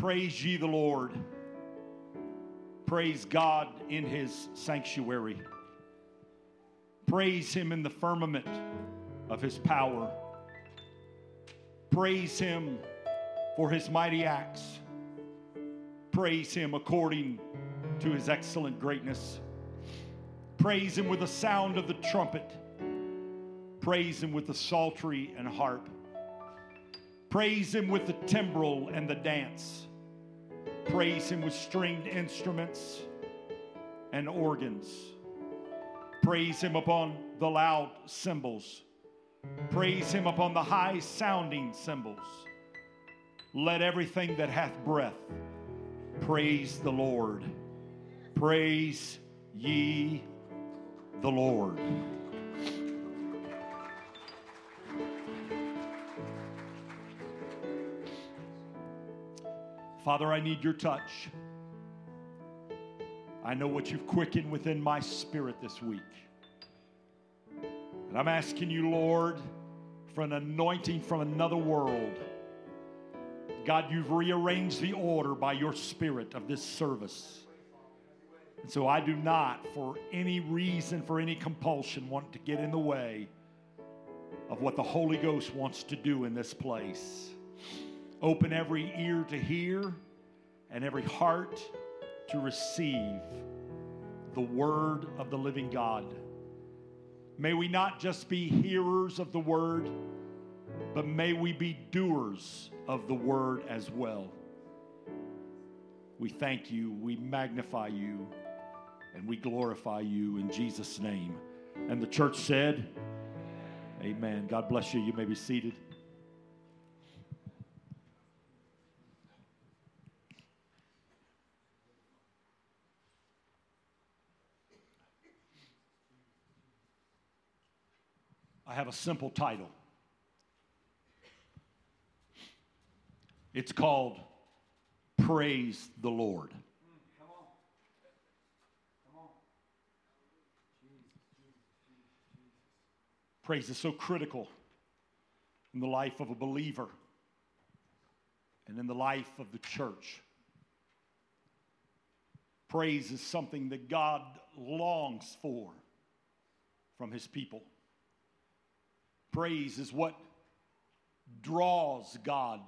Praise ye the Lord. Praise God in his sanctuary. Praise him in the firmament of his power. Praise him for his mighty acts. Praise him according to his excellent greatness. Praise him with the sound of the trumpet. Praise him with the psaltery and harp. Praise him with the timbrel and the dance. Praise him with stringed instruments and organs. Praise him upon the loud cymbals. Praise him upon the high sounding cymbals. Let everything that hath breath praise the Lord. Praise ye the Lord. Father, I need your touch. I know what you've quickened within my spirit this week. And I'm asking you, Lord, for an anointing from another world. God, you've rearranged the order by your spirit of this service. And so I do not, for any reason, for any compulsion, want to get in the way of what the Holy Ghost wants to do in this place. Open every ear to hear and every heart to receive the word of the living God. May we not just be hearers of the word, but may we be doers of the word as well. We thank you, we magnify you, and we glorify you in Jesus' name. And the church said, Amen. God bless you. You may be seated. I have a simple title. It's called Praise the Lord. Praise is so critical in the life of a believer and in the life of the church. Praise is something that God longs for from his people. Praise is what draws God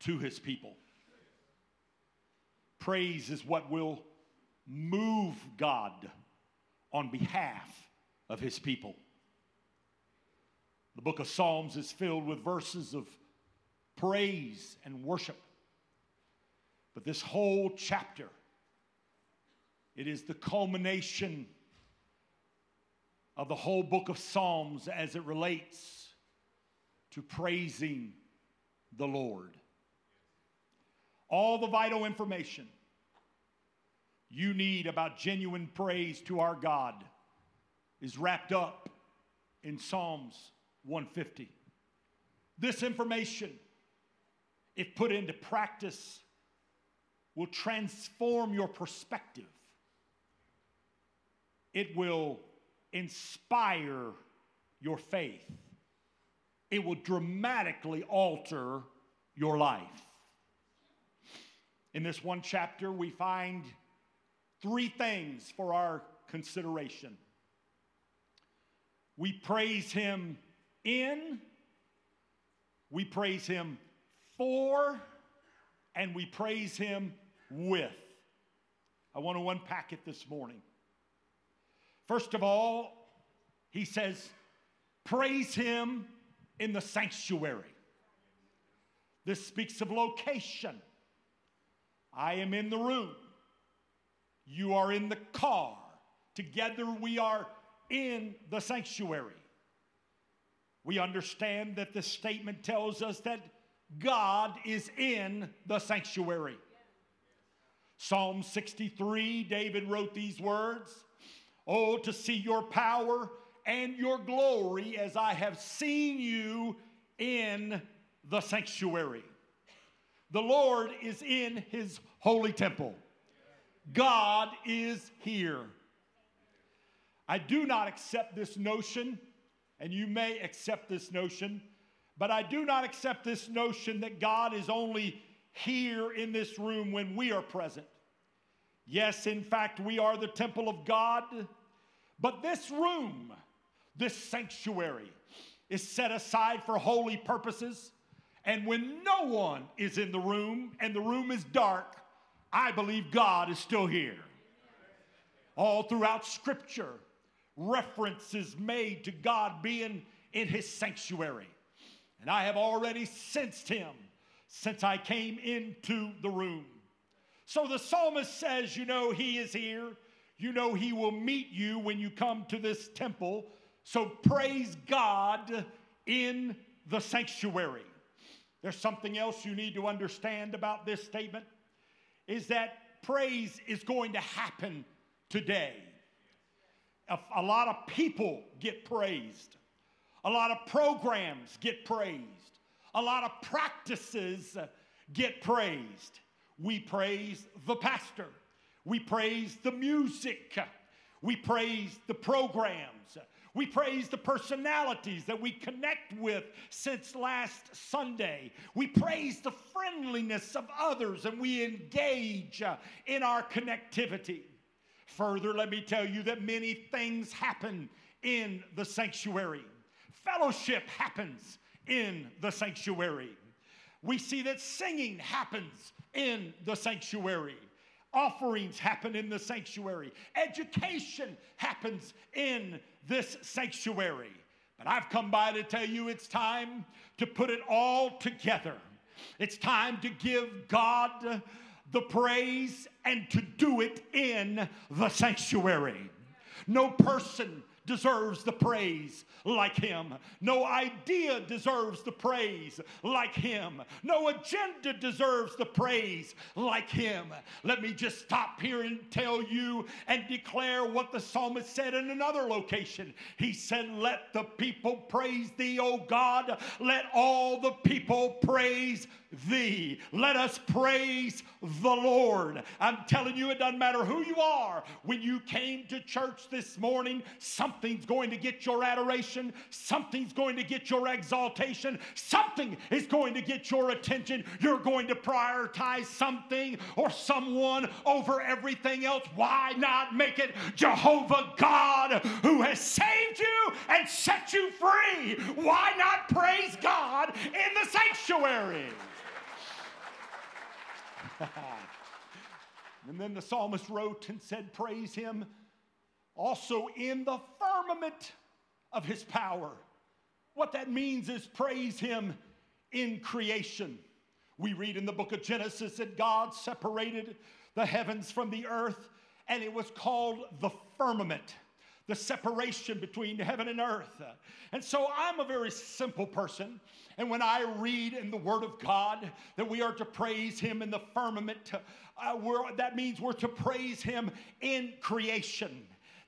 to his people. Praise is what will move God on behalf of his people. The book of Psalms is filled with verses of praise and worship. But this whole chapter, it is the culmination of the whole book of Psalms as it relates to praising the Lord. All the vital information you need about genuine praise to our God is wrapped up in Psalms 150. This information, if put into practice, will transform your perspective. It will inspire your faith. It will dramatically alter your life. In this one chapter, we find three things for our consideration. We praise Him in, we praise Him for, and we praise Him with. I want to unpack it this morning. First of all, he says, praise him in the sanctuary. This speaks of location. I am in the room. You are in the car. Together we are in the sanctuary. We understand that this statement tells us that God is in the sanctuary. Psalm 63, David wrote these words Oh, to see your power and your glory as I have seen you in the sanctuary. The Lord is in his holy temple. God is here. I do not accept this notion, and you may accept this notion, but I do not accept this notion that God is only here in this room when we are present. Yes, in fact, we are the temple of God, but this room, this sanctuary, is set aside for holy purposes. And when no one is in the room and the room is dark, I believe God is still here. All throughout Scripture, references made to God being in his sanctuary. And I have already sensed him since I came into the room. So the psalmist says, You know, he is here. You know, he will meet you when you come to this temple. So praise God in the sanctuary. There's something else you need to understand about this statement is that praise is going to happen today. A, a lot of people get praised. A lot of programs get praised. A lot of practices get praised. We praise the pastor. We praise the music. We praise the programs. We praise the personalities that we connect with since last Sunday. We praise the friendliness of others and we engage uh, in our connectivity. Further, let me tell you that many things happen in the sanctuary. Fellowship happens in the sanctuary. We see that singing happens in the sanctuary. Offerings happen in the sanctuary. Education happens in this sanctuary. But I've come by to tell you it's time to put it all together. It's time to give God the praise and to do it in the sanctuary. No person deserves the praise like him. No idea deserves the praise like him. No agenda deserves the praise like him. Let me just stop here and tell you and declare what the psalmist said in another location. He said, Let the people praise thee, O God. Let all the people praise thee. Let us praise the Lord. I'm telling you, it doesn't matter who you are. When you came to church this morning, something's going to get your adoration, something's going to get your exaltation, something is going to get your attention. You're going to prioritize something or someone over everything else. Why not make it Jehovah God who has saved you and set you free? Why not praise God in the sanctuary? and then the psalmist wrote and said, Praise him also in the firmament of his power. What that means is praise him in creation. We read in the book of Genesis that God separated the heavens from the earth, and it was called the firmament the separation between heaven and earth. And so I'm a very simple person. And when I read in the Word of God that we are to praise Him in the firmament, uh, that means we're to praise Him in creation.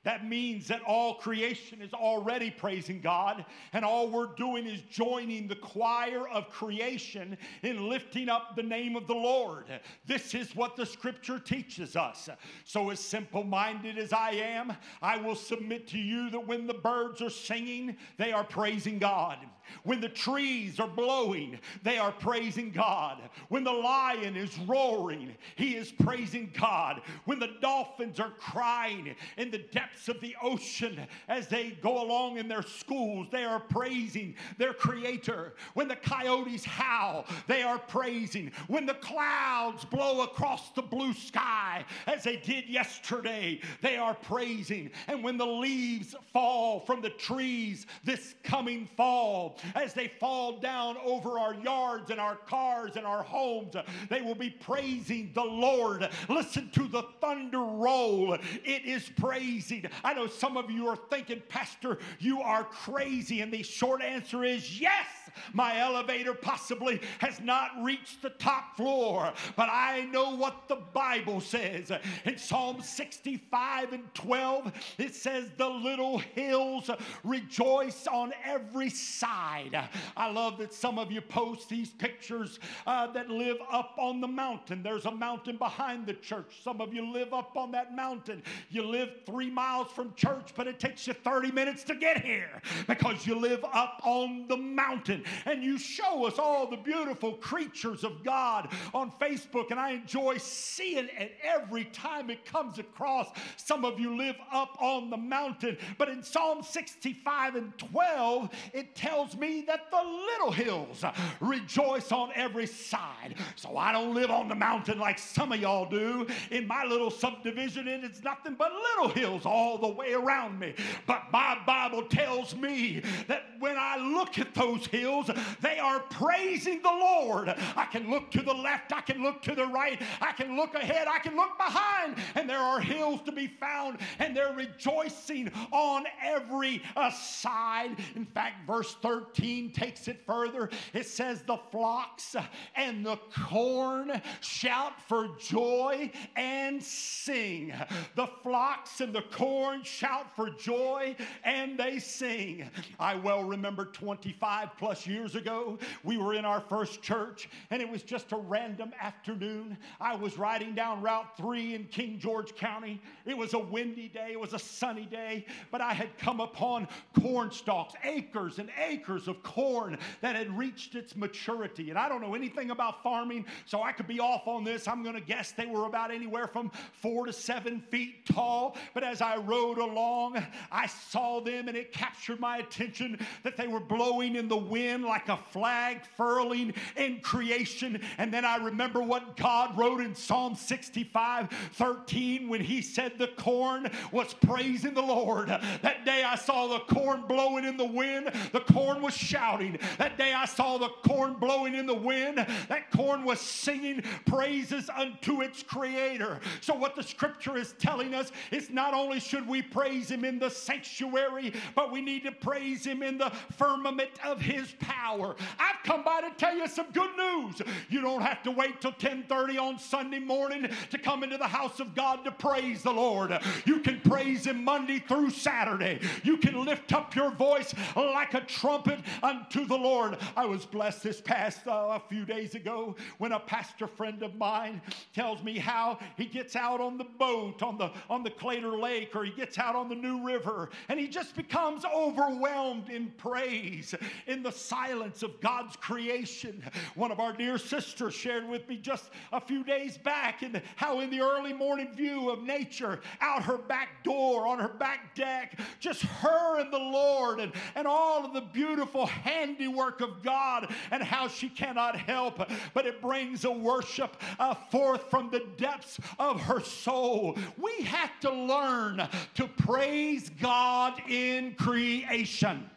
That means that all creation is already praising God, and all we're doing is joining the choir of creation in lifting up the name of the Lord. This is what the scripture teaches us. So, as simple minded as I am, I will submit to you that when the birds are singing, they are praising God. When the trees are blowing, they are praising God. When the lion is roaring, he is praising God. When the dolphins are crying in the depths of the ocean as they go along in their schools, they are praising their creator. When the coyotes howl, they are praising. When the clouds blow across the blue sky as they did yesterday, they are praising. And when the leaves fall from the trees this coming fall, as they fall down over our yards and our cars and our homes. They will be praising the Lord. Listen to the thunder roll. It is praising. I know some of you are thinking, Pastor, you are crazy. And the short answer is yes, my elevator possibly has not reached the top floor, but I know what the Bible says. In Psalm 65 and 12, it says, The little hills rejoice on every side. I love that some of you post these pictures uh, that live up on the mountain. There's a mountain behind the church. Some of you live up on that mountain. You live three miles miles from church, but it takes you 30 minutes to get here because you live up on the mountain and you show us all the beautiful creatures of God on Facebook. And I enjoy seeing it every time it comes across. Some of you live up on the mountain, but in Psalm 65 and 12, it tells me that the little hills rejoice on every side. So I don't live on the mountain like some of y'all do. In my little subdivision, and it's nothing but little hills all the way around me. But my Bible tells me that when I look at those hills, they are praising the Lord. I can look to the left, I can look to the right, I can look ahead, I can look behind, and there are hills to be found, and they're rejoicing on every uh, side. In fact, verse 13 takes it further. It says, The flocks and the corn shout for joy and sing. The flocks and the corn shout for joy and they sing. I well remember 25 plus years ago, we were in our first church and it was just a random afternoon. I was riding down Route 3 in King George County. It was a windy day, it was a sunny day, but I had come upon corn stalks, acres and acres of corn that had reached its maturity. And I don't know anything about farming, so I could be off on this. I'm going to guess they were about anywhere from four to seven feet tall. But as I rode along, I saw them and it captured my attention that they were blowing in the wind like a flag furling in creation. And then I remember what God wrote in Psalm 65 13 when he said the corn was praising the Lord. That day I saw the corn blowing in the wind, the corn was shouting. That day I saw the corn blowing in the wind, that corn was singing praises unto its creator. So, what the scripture is telling us is not only should we praise him in the sanctuary, but we need to praise him in the firmament of his power. I've come by to tell you some good news. You don't have to wait till 10:30 on Sunday morning to come into the house of God to praise the Lord. You can praise him Monday through Saturday. You can lift up your voice like a trumpet unto the Lord. I was blessed this past uh, a few days ago when a pastor friend of mine tells me how he gets out on the boat on the on the Claytor Lake or he gets out on the New River and he just becomes overwhelmed in praise in the silence of God's creation. One of our dear sisters shared with me just a few days back in how in the early morning view of nature out her back door on her back deck just her and the Lord and, and all of the beautiful handiwork of God and how she cannot help but it brings a worship uh, forth from the depths of her soul. We have to learn to praise God in creation.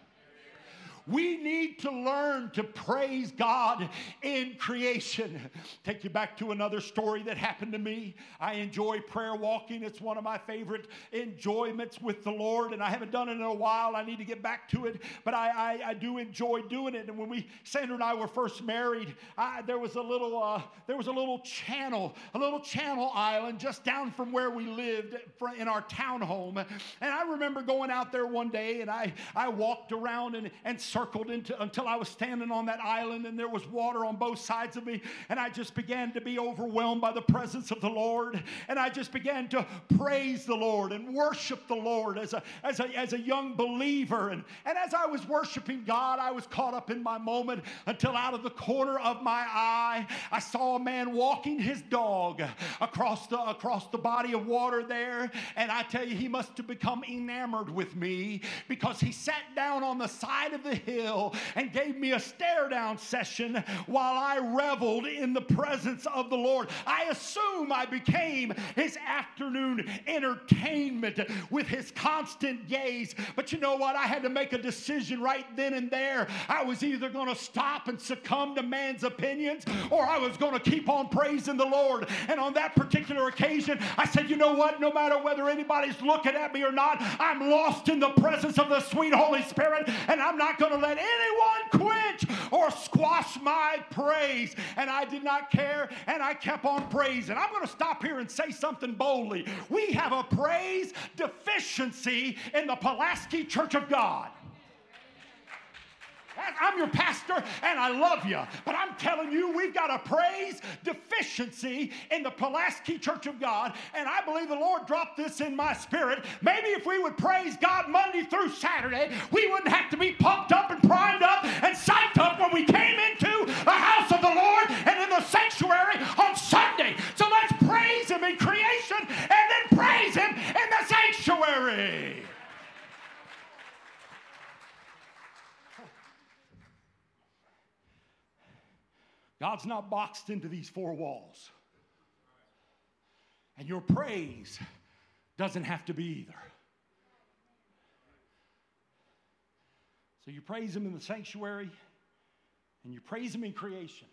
We need to learn to praise God in creation. Take you back to another story that happened to me. I enjoy prayer walking, it's one of my favorite enjoyments with the Lord, and I haven't done it in a while. I need to get back to it, but I, I, I do enjoy doing it. And when we, Sandra and I were first married, I, there was a little, uh, there was a little channel, a little channel island just down from where we lived in our townhome. And I remember going out there one day, and I, I walked around and, and circled into until I was standing on that island and there was water on both sides of me. And I just began to be overwhelmed by the presence of the Lord. And I just began to praise the Lord and worship the Lord as a, as a, as a young believer. And, and as I was worshiping God, I was caught up in my moment until out of the corner of my eye, I saw a man walking his dog across the, across the body of water there. And I tell you, he must have become enamored with me because he sat down on the side of the hill and gave me a stare down session while I reveled in the presence of the Lord. I assume I became his afternoon entertainment with his constant gaze. But you know what? I had to make a decision right then and there. I was either going to stop and succumb to man's opinions or I was going to keep on praising the Lord. And on that particular occasion, I said, you know what? No matter whether anybody's looking at me or not, I'm lost in the presence of the sweet Holy Spirit and I'm not to let anyone quench or squash my praise. And I did not care, and I kept on praising. I'm going to stop here and say something boldly. We have a praise deficiency in the Pulaski Church of God. I'm your pastor and I love you. But I'm telling you, we've got a praise deficiency in the Pulaski Church of God. And I believe the Lord dropped this in my spirit. Maybe if we would praise God Monday through Saturday, we wouldn't have to be pumped up and primed up and psyched up when we came into the house of the Lord and in the sanctuary on Sunday. So let's praise Him in creation and then praise Him in the sanctuary. God's not boxed into these four walls. And your praise doesn't have to be either. So you praise Him in the sanctuary and you praise Him in creation.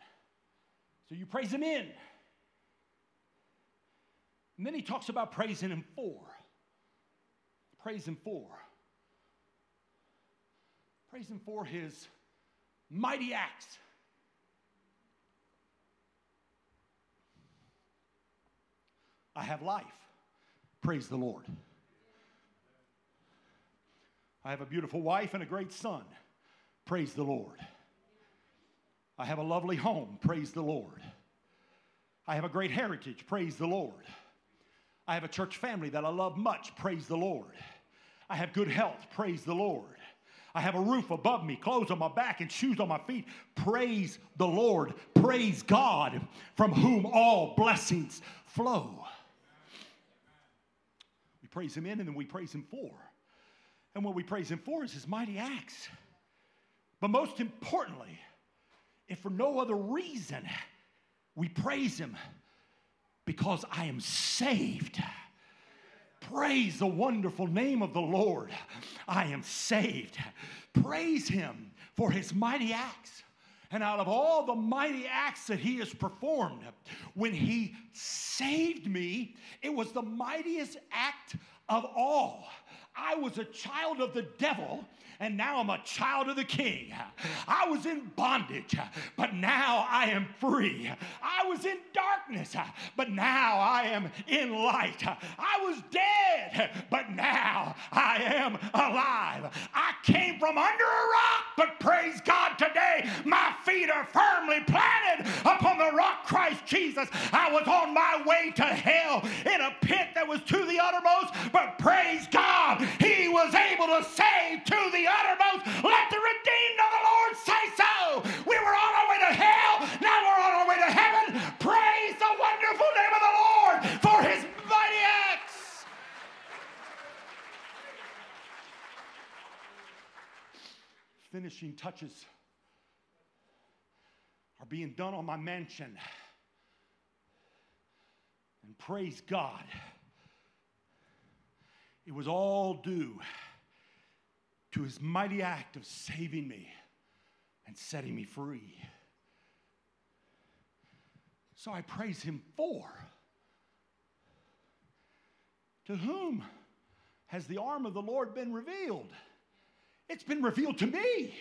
So you praise Him in. And then He talks about praising Him for. Praise Him for. Praise Him for His mighty acts. I have life. Praise the Lord. I have a beautiful wife and a great son. Praise the Lord. I have a lovely home. Praise the Lord. I have a great heritage. Praise the Lord. I have a church family that I love much. Praise the Lord. I have good health. Praise the Lord. I have a roof above me, clothes on my back, and shoes on my feet. Praise the Lord. Praise God, from whom all blessings flow. Praise Him in and then we praise Him for. And what we praise Him for is His mighty acts. But most importantly, if for no other reason, we praise Him because I am saved. Praise the wonderful name of the Lord. I am saved. Praise Him for His mighty acts. And out of all the mighty acts that he has performed, when he saved me, it was the mightiest act of all. I was a child of the devil and now I'm a child of the king. I was in bondage, but now I am free. I was in darkness, but now I am in light. I was dead, but now I am alive. I came from under a rock, but praise God today, my feet are firmly planted upon the rock Christ Jesus. I was on my way to hell in a pit that was to the uttermost, but praise God, He was able to save to the uttermost. Let the redeemed of the Lord say so. We were on our way to hell, now we're on our way to heaven. Praise the wonderful name of the Lord for His mighty acts. Finishing touches are being done on my mansion. And praise God, it was all due to his mighty act of saving me and setting me free. So I praise him for. To whom has the arm of the Lord been revealed? It's been revealed to me.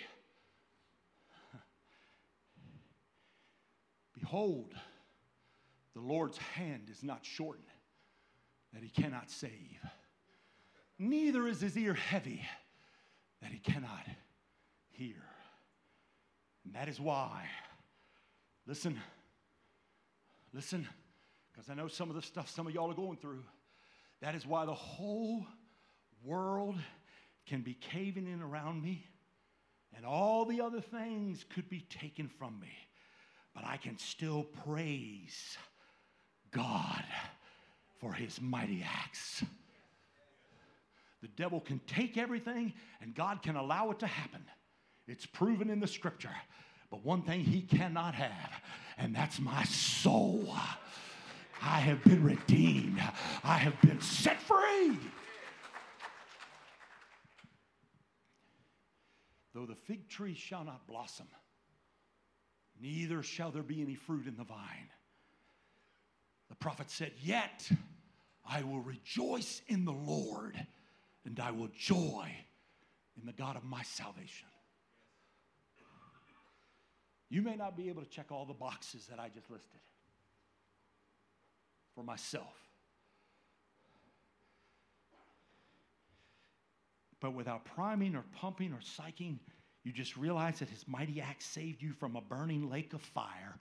Behold, the Lord's hand is not shortened that he cannot save, neither is his ear heavy that he cannot hear. And that is why, listen, listen, because I know some of the stuff some of y'all are going through. That is why the whole world can be caving in around me, and all the other things could be taken from me. But I can still praise God for his mighty acts. The devil can take everything and God can allow it to happen. It's proven in the scripture. But one thing he cannot have, and that's my soul. I have been redeemed, I have been set free. Though the fig tree shall not blossom, neither shall there be any fruit in the vine. The prophet said, Yet I will rejoice in the Lord, and I will joy in the God of my salvation. You may not be able to check all the boxes that I just listed for myself. But without priming or pumping or psyching You just realize that his mighty act saved you from a burning lake of fire.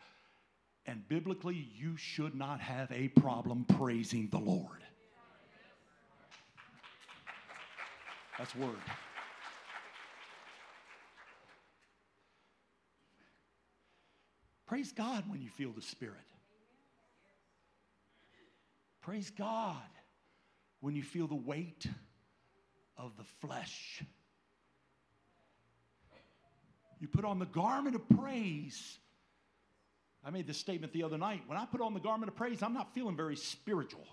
And biblically, you should not have a problem praising the Lord. That's word. Praise God when you feel the Spirit. Praise God when you feel the weight of the flesh. You put on the garment of praise. I made this statement the other night. When I put on the garment of praise, I'm not feeling very spiritual.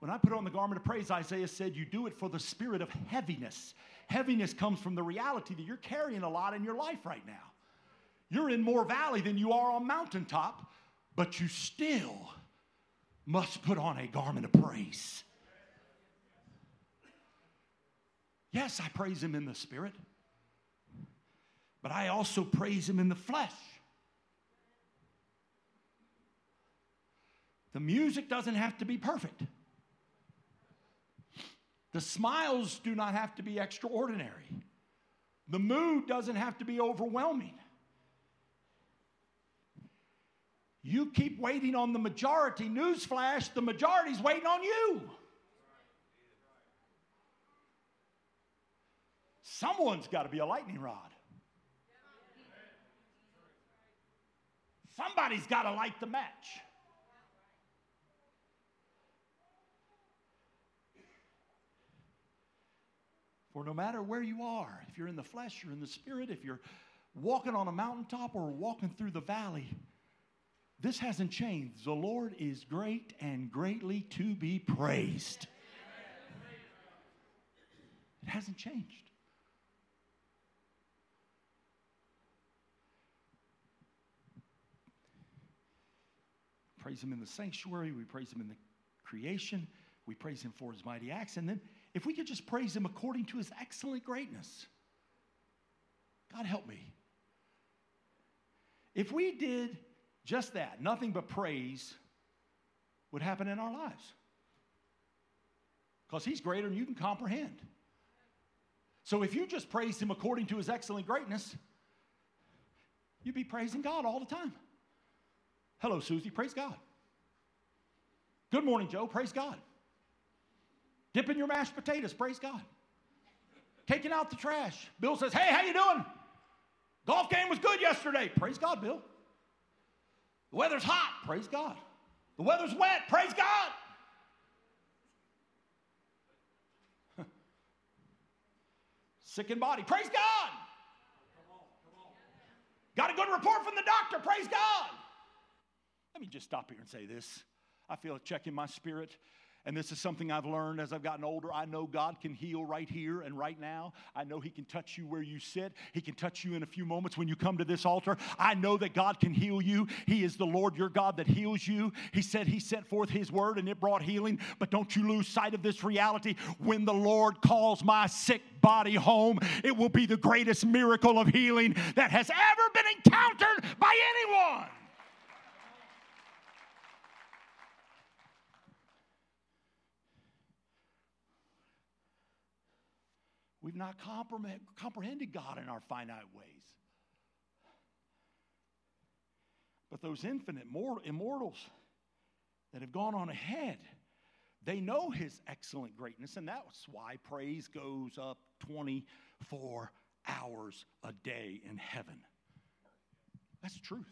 When I put on the garment of praise, Isaiah said, You do it for the spirit of heaviness. Heaviness comes from the reality that you're carrying a lot in your life right now. You're in more valley than you are on mountaintop, but you still must put on a garment of praise. Yes, I praise him in the spirit, but I also praise him in the flesh. The music doesn't have to be perfect. The smiles do not have to be extraordinary. The mood doesn't have to be overwhelming. You keep waiting on the majority. Newsflash, the majority's waiting on you. Someone's got to be a lightning rod. Somebody's got to light the match. For no matter where you are, if you're in the flesh or in the spirit, if you're walking on a mountaintop or walking through the valley, this hasn't changed. The Lord is great and greatly to be praised. It hasn't changed. Praise Him in the sanctuary, we praise Him in the creation, we praise Him for His mighty acts, and then if we could just praise Him according to His excellent greatness. God help me. If we did just that, nothing but praise would happen in our lives. Because He's greater than you can comprehend. So if you just praise Him according to His excellent greatness, you'd be praising God all the time. Hello, Susie, praise God. Good morning, Joe, praise God. Dipping your mashed potatoes, praise God. Taking out the trash. Bill says, hey, how you doing? Golf game was good yesterday. Praise God, Bill. The weather's hot. Praise God. The weather's wet. Praise God. Sick in body. Praise God. Got a good report from the doctor. Praise God. Let me just stop here and say this. I feel a check in my spirit. And this is something I've learned as I've gotten older. I know God can heal right here and right now. I know He can touch you where you sit. He can touch you in a few moments when you come to this altar. I know that God can heal you. He is the Lord your God that heals you. He said He sent forth His word and it brought healing. But don't you lose sight of this reality. When the Lord calls my sick body home, it will be the greatest miracle of healing that has ever been encountered by anyone. We've not comprehended God in our finite ways. But those infinite immortals that have gone on ahead, they know his excellent greatness, and that's why praise goes up 24 hours a day in heaven. That's truth.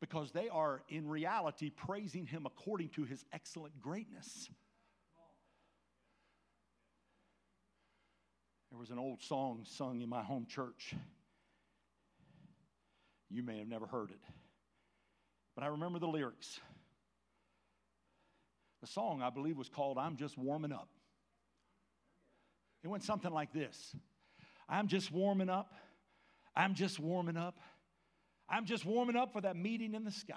Because they are in reality praising him according to his excellent greatness. There was an old song sung in my home church. You may have never heard it, but I remember the lyrics. The song, I believe, was called I'm Just Warming Up. It went something like this I'm just warming up. I'm just warming up. I'm just warming up for that meeting in the sky.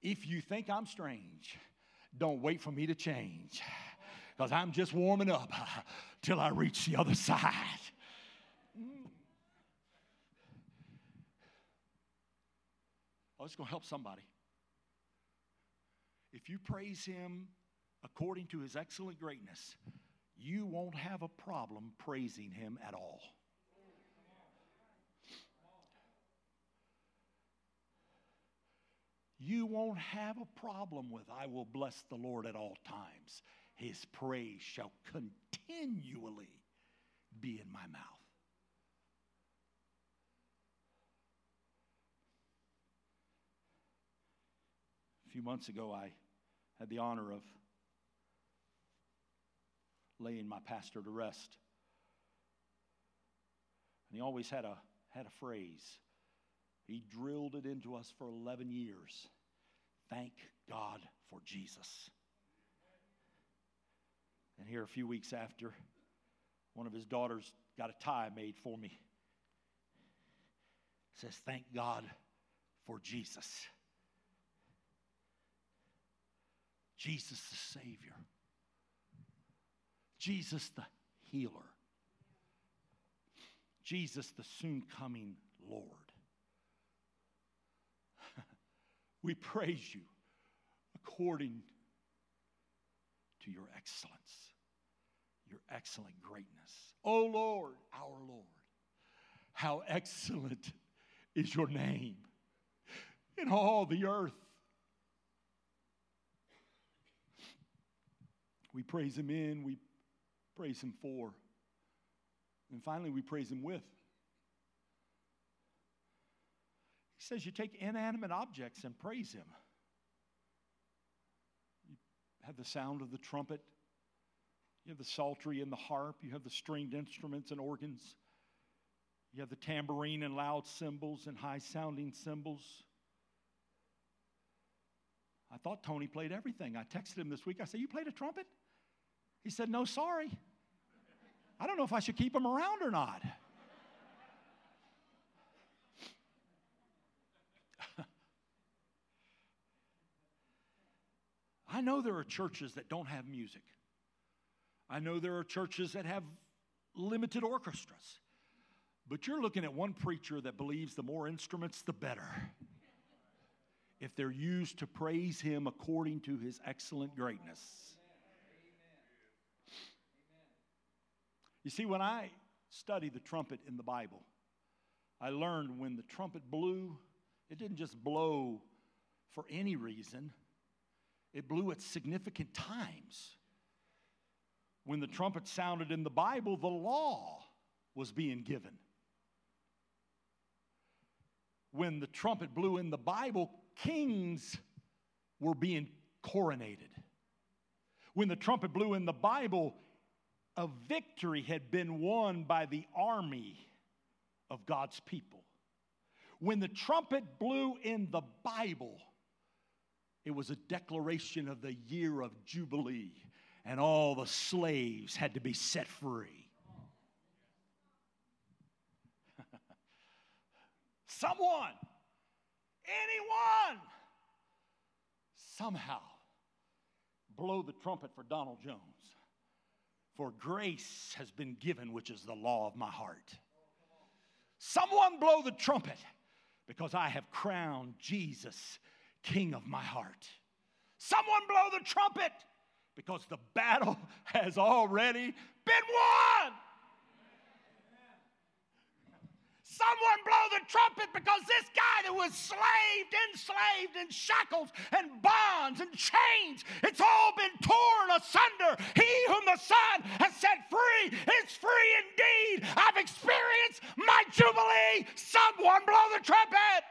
If you think I'm strange, don't wait for me to change because I'm just warming up till I reach the other side. Oh, it's going to help somebody. If you praise Him according to His excellent greatness, you won't have a problem praising Him at all. You won't have a problem with, I will bless the Lord at all times. His praise shall continually be in my mouth. A few months ago, I had the honor of laying my pastor to rest. And he always had a, had a phrase. He drilled it into us for 11 years. Thank God for Jesus. And here, a few weeks after, one of his daughters got a tie made for me. Says, Thank God for Jesus. Jesus the Savior, Jesus the healer, Jesus the soon coming Lord. we praise you according to your excellence, your excellent greatness. O oh Lord, our Lord, how excellent is your name in all the earth. We praise Him in, we praise Him for, and finally we praise Him with. He says you take inanimate objects and praise Him. You have the sound of the trumpet, you have the psaltery and the harp, you have the stringed instruments and organs, you have the tambourine and loud cymbals and high sounding cymbals. I thought Tony played everything. I texted him this week. I said, You played a trumpet? He said, No, sorry. I don't know if I should keep him around or not. I know there are churches that don't have music. I know there are churches that have limited orchestras. But you're looking at one preacher that believes the more instruments, the better. If they're used to praise him according to his excellent greatness. You see, when I study the trumpet in the Bible, I learned when the trumpet blew, it didn't just blow for any reason, it blew at significant times. When the trumpet sounded in the Bible, the law was being given. When the trumpet blew in the Bible, kings were being coronated. When the trumpet blew in the Bible, a victory had been won by the army of God's people. When the trumpet blew in the Bible, it was a declaration of the year of Jubilee, and all the slaves had to be set free. Someone, anyone, somehow blow the trumpet for Donald Jones. For grace has been given, which is the law of my heart. Someone blow the trumpet because I have crowned Jesus King of my heart. Someone blow the trumpet because the battle has already been won. Someone blow the trumpet because this guy that was slaved, enslaved in shackles and bonds and chains, it's all been torn asunder. He whom the Son has set free is free indeed. I've experienced my jubilee. Someone blow the trumpet.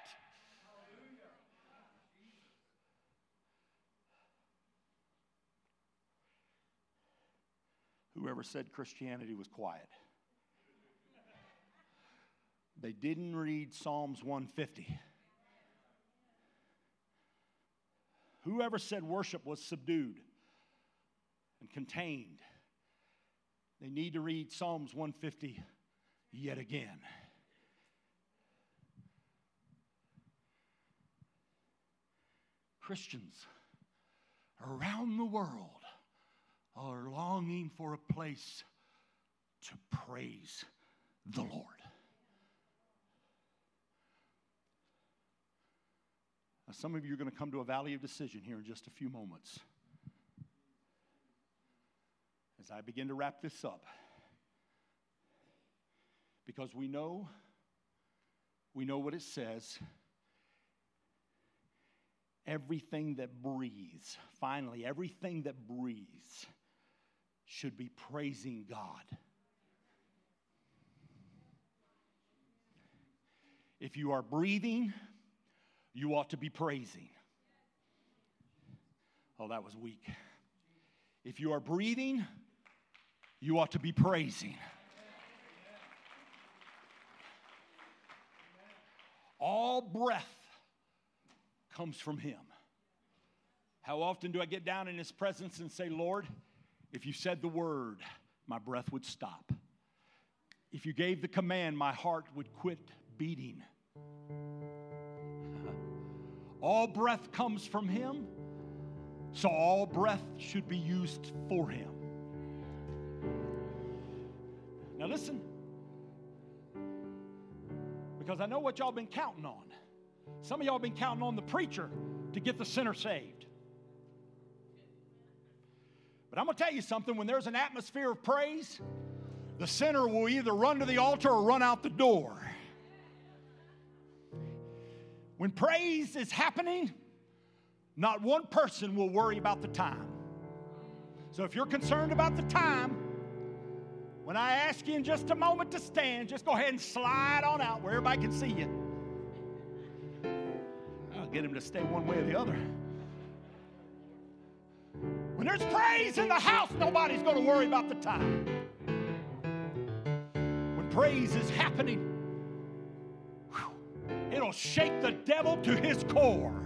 Whoever said Christianity was quiet. They didn't read Psalms 150. Whoever said worship was subdued and contained, they need to read Psalms 150 yet again. Christians around the world are longing for a place to praise the Lord. Now, some of you are going to come to a valley of decision here in just a few moments. as I begin to wrap this up, because we know, we know what it says. Everything that breathes, finally, everything that breathes should be praising God. If you are breathing, you ought to be praising. Oh, that was weak. If you are breathing, you ought to be praising. All breath comes from Him. How often do I get down in His presence and say, Lord, if you said the word, my breath would stop. If you gave the command, my heart would quit beating. All breath comes from Him, so all breath should be used for Him. Now, listen, because I know what y'all been counting on. Some of y'all been counting on the preacher to get the sinner saved. But I'm going to tell you something when there's an atmosphere of praise, the sinner will either run to the altar or run out the door. When praise is happening, not one person will worry about the time. So if you're concerned about the time, when I ask you in just a moment to stand, just go ahead and slide on out where everybody can see you. I'll get him to stay one way or the other. When there's praise in the house, nobody's going to worry about the time. When praise is happening, it'll shake the devil to his core.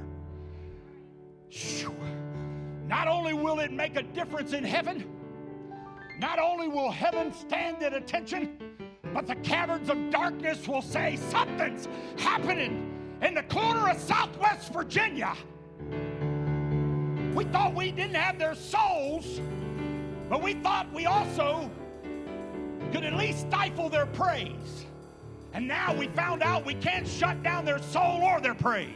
Not only will it make a difference in heaven, not only will heaven stand at attention, but the caverns of darkness will say something's happening in the corner of Southwest Virginia. We thought we didn't have their souls, but we thought we also could at least stifle their praise. And now we found out we can't shut down their soul or their praise.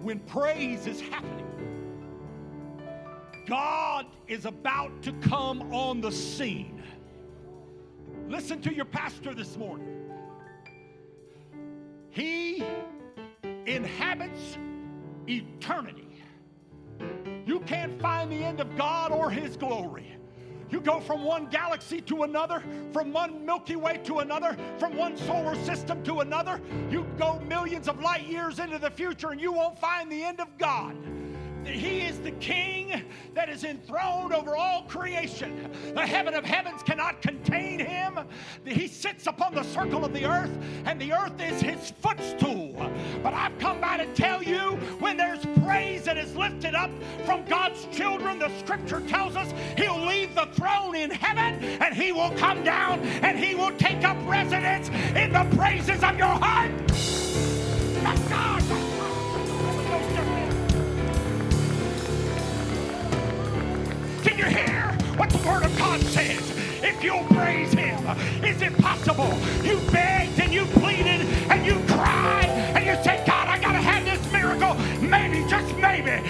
When praise is happening, God is about to come on the scene. Listen to your pastor this morning. He inhabits eternity. You can't find the end of God or His glory. You go from one galaxy to another, from one Milky Way to another, from one solar system to another. You go millions of light years into the future and you won't find the end of God. He is the king that is enthroned over all creation. The heaven of heavens cannot contain him. He sits upon the circle of the earth, and the earth is his footstool. But I've come by to tell you when there's praise that is lifted up from God's children, the scripture tells us he'll leave the throne in heaven and he will come down and he will take up residence in the praises of your heart. That's God. You hear what the Word of God says? If you'll praise Him, is it possible? You begged and you pleaded and you cried and you said, God, I got to have this miracle. Maybe, just maybe,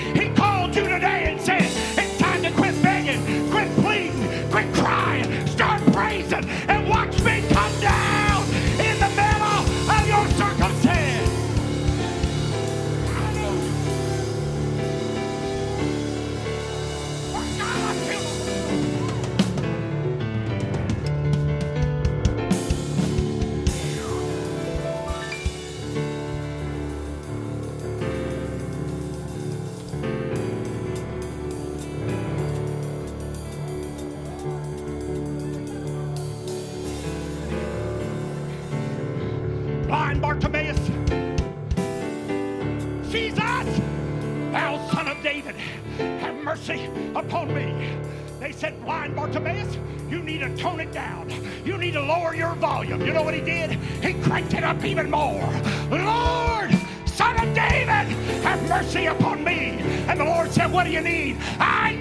volume. You know what he did? He cranked it up even more. Lord, son of David, have mercy upon me. And the Lord said, What do you need? I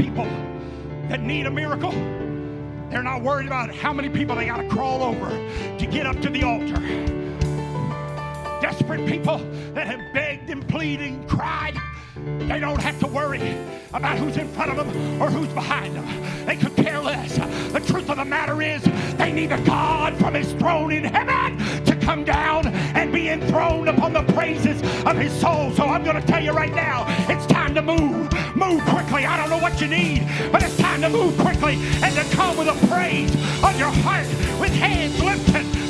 people that need a miracle. They're not worried about how many people they got to crawl over to get up to the altar. Desperate people that have begged and pleaded and cried. They don't have to worry about who's in front of them or who's behind them. They could care less. The truth of the matter is, they need a God from his throne in heaven to come down and be enthroned upon the praises of his soul. So I'm going to tell you right now, it's time to move. Move quickly. I don't know what you need, but it's time to move quickly and to come with a praise on your heart with hands lifted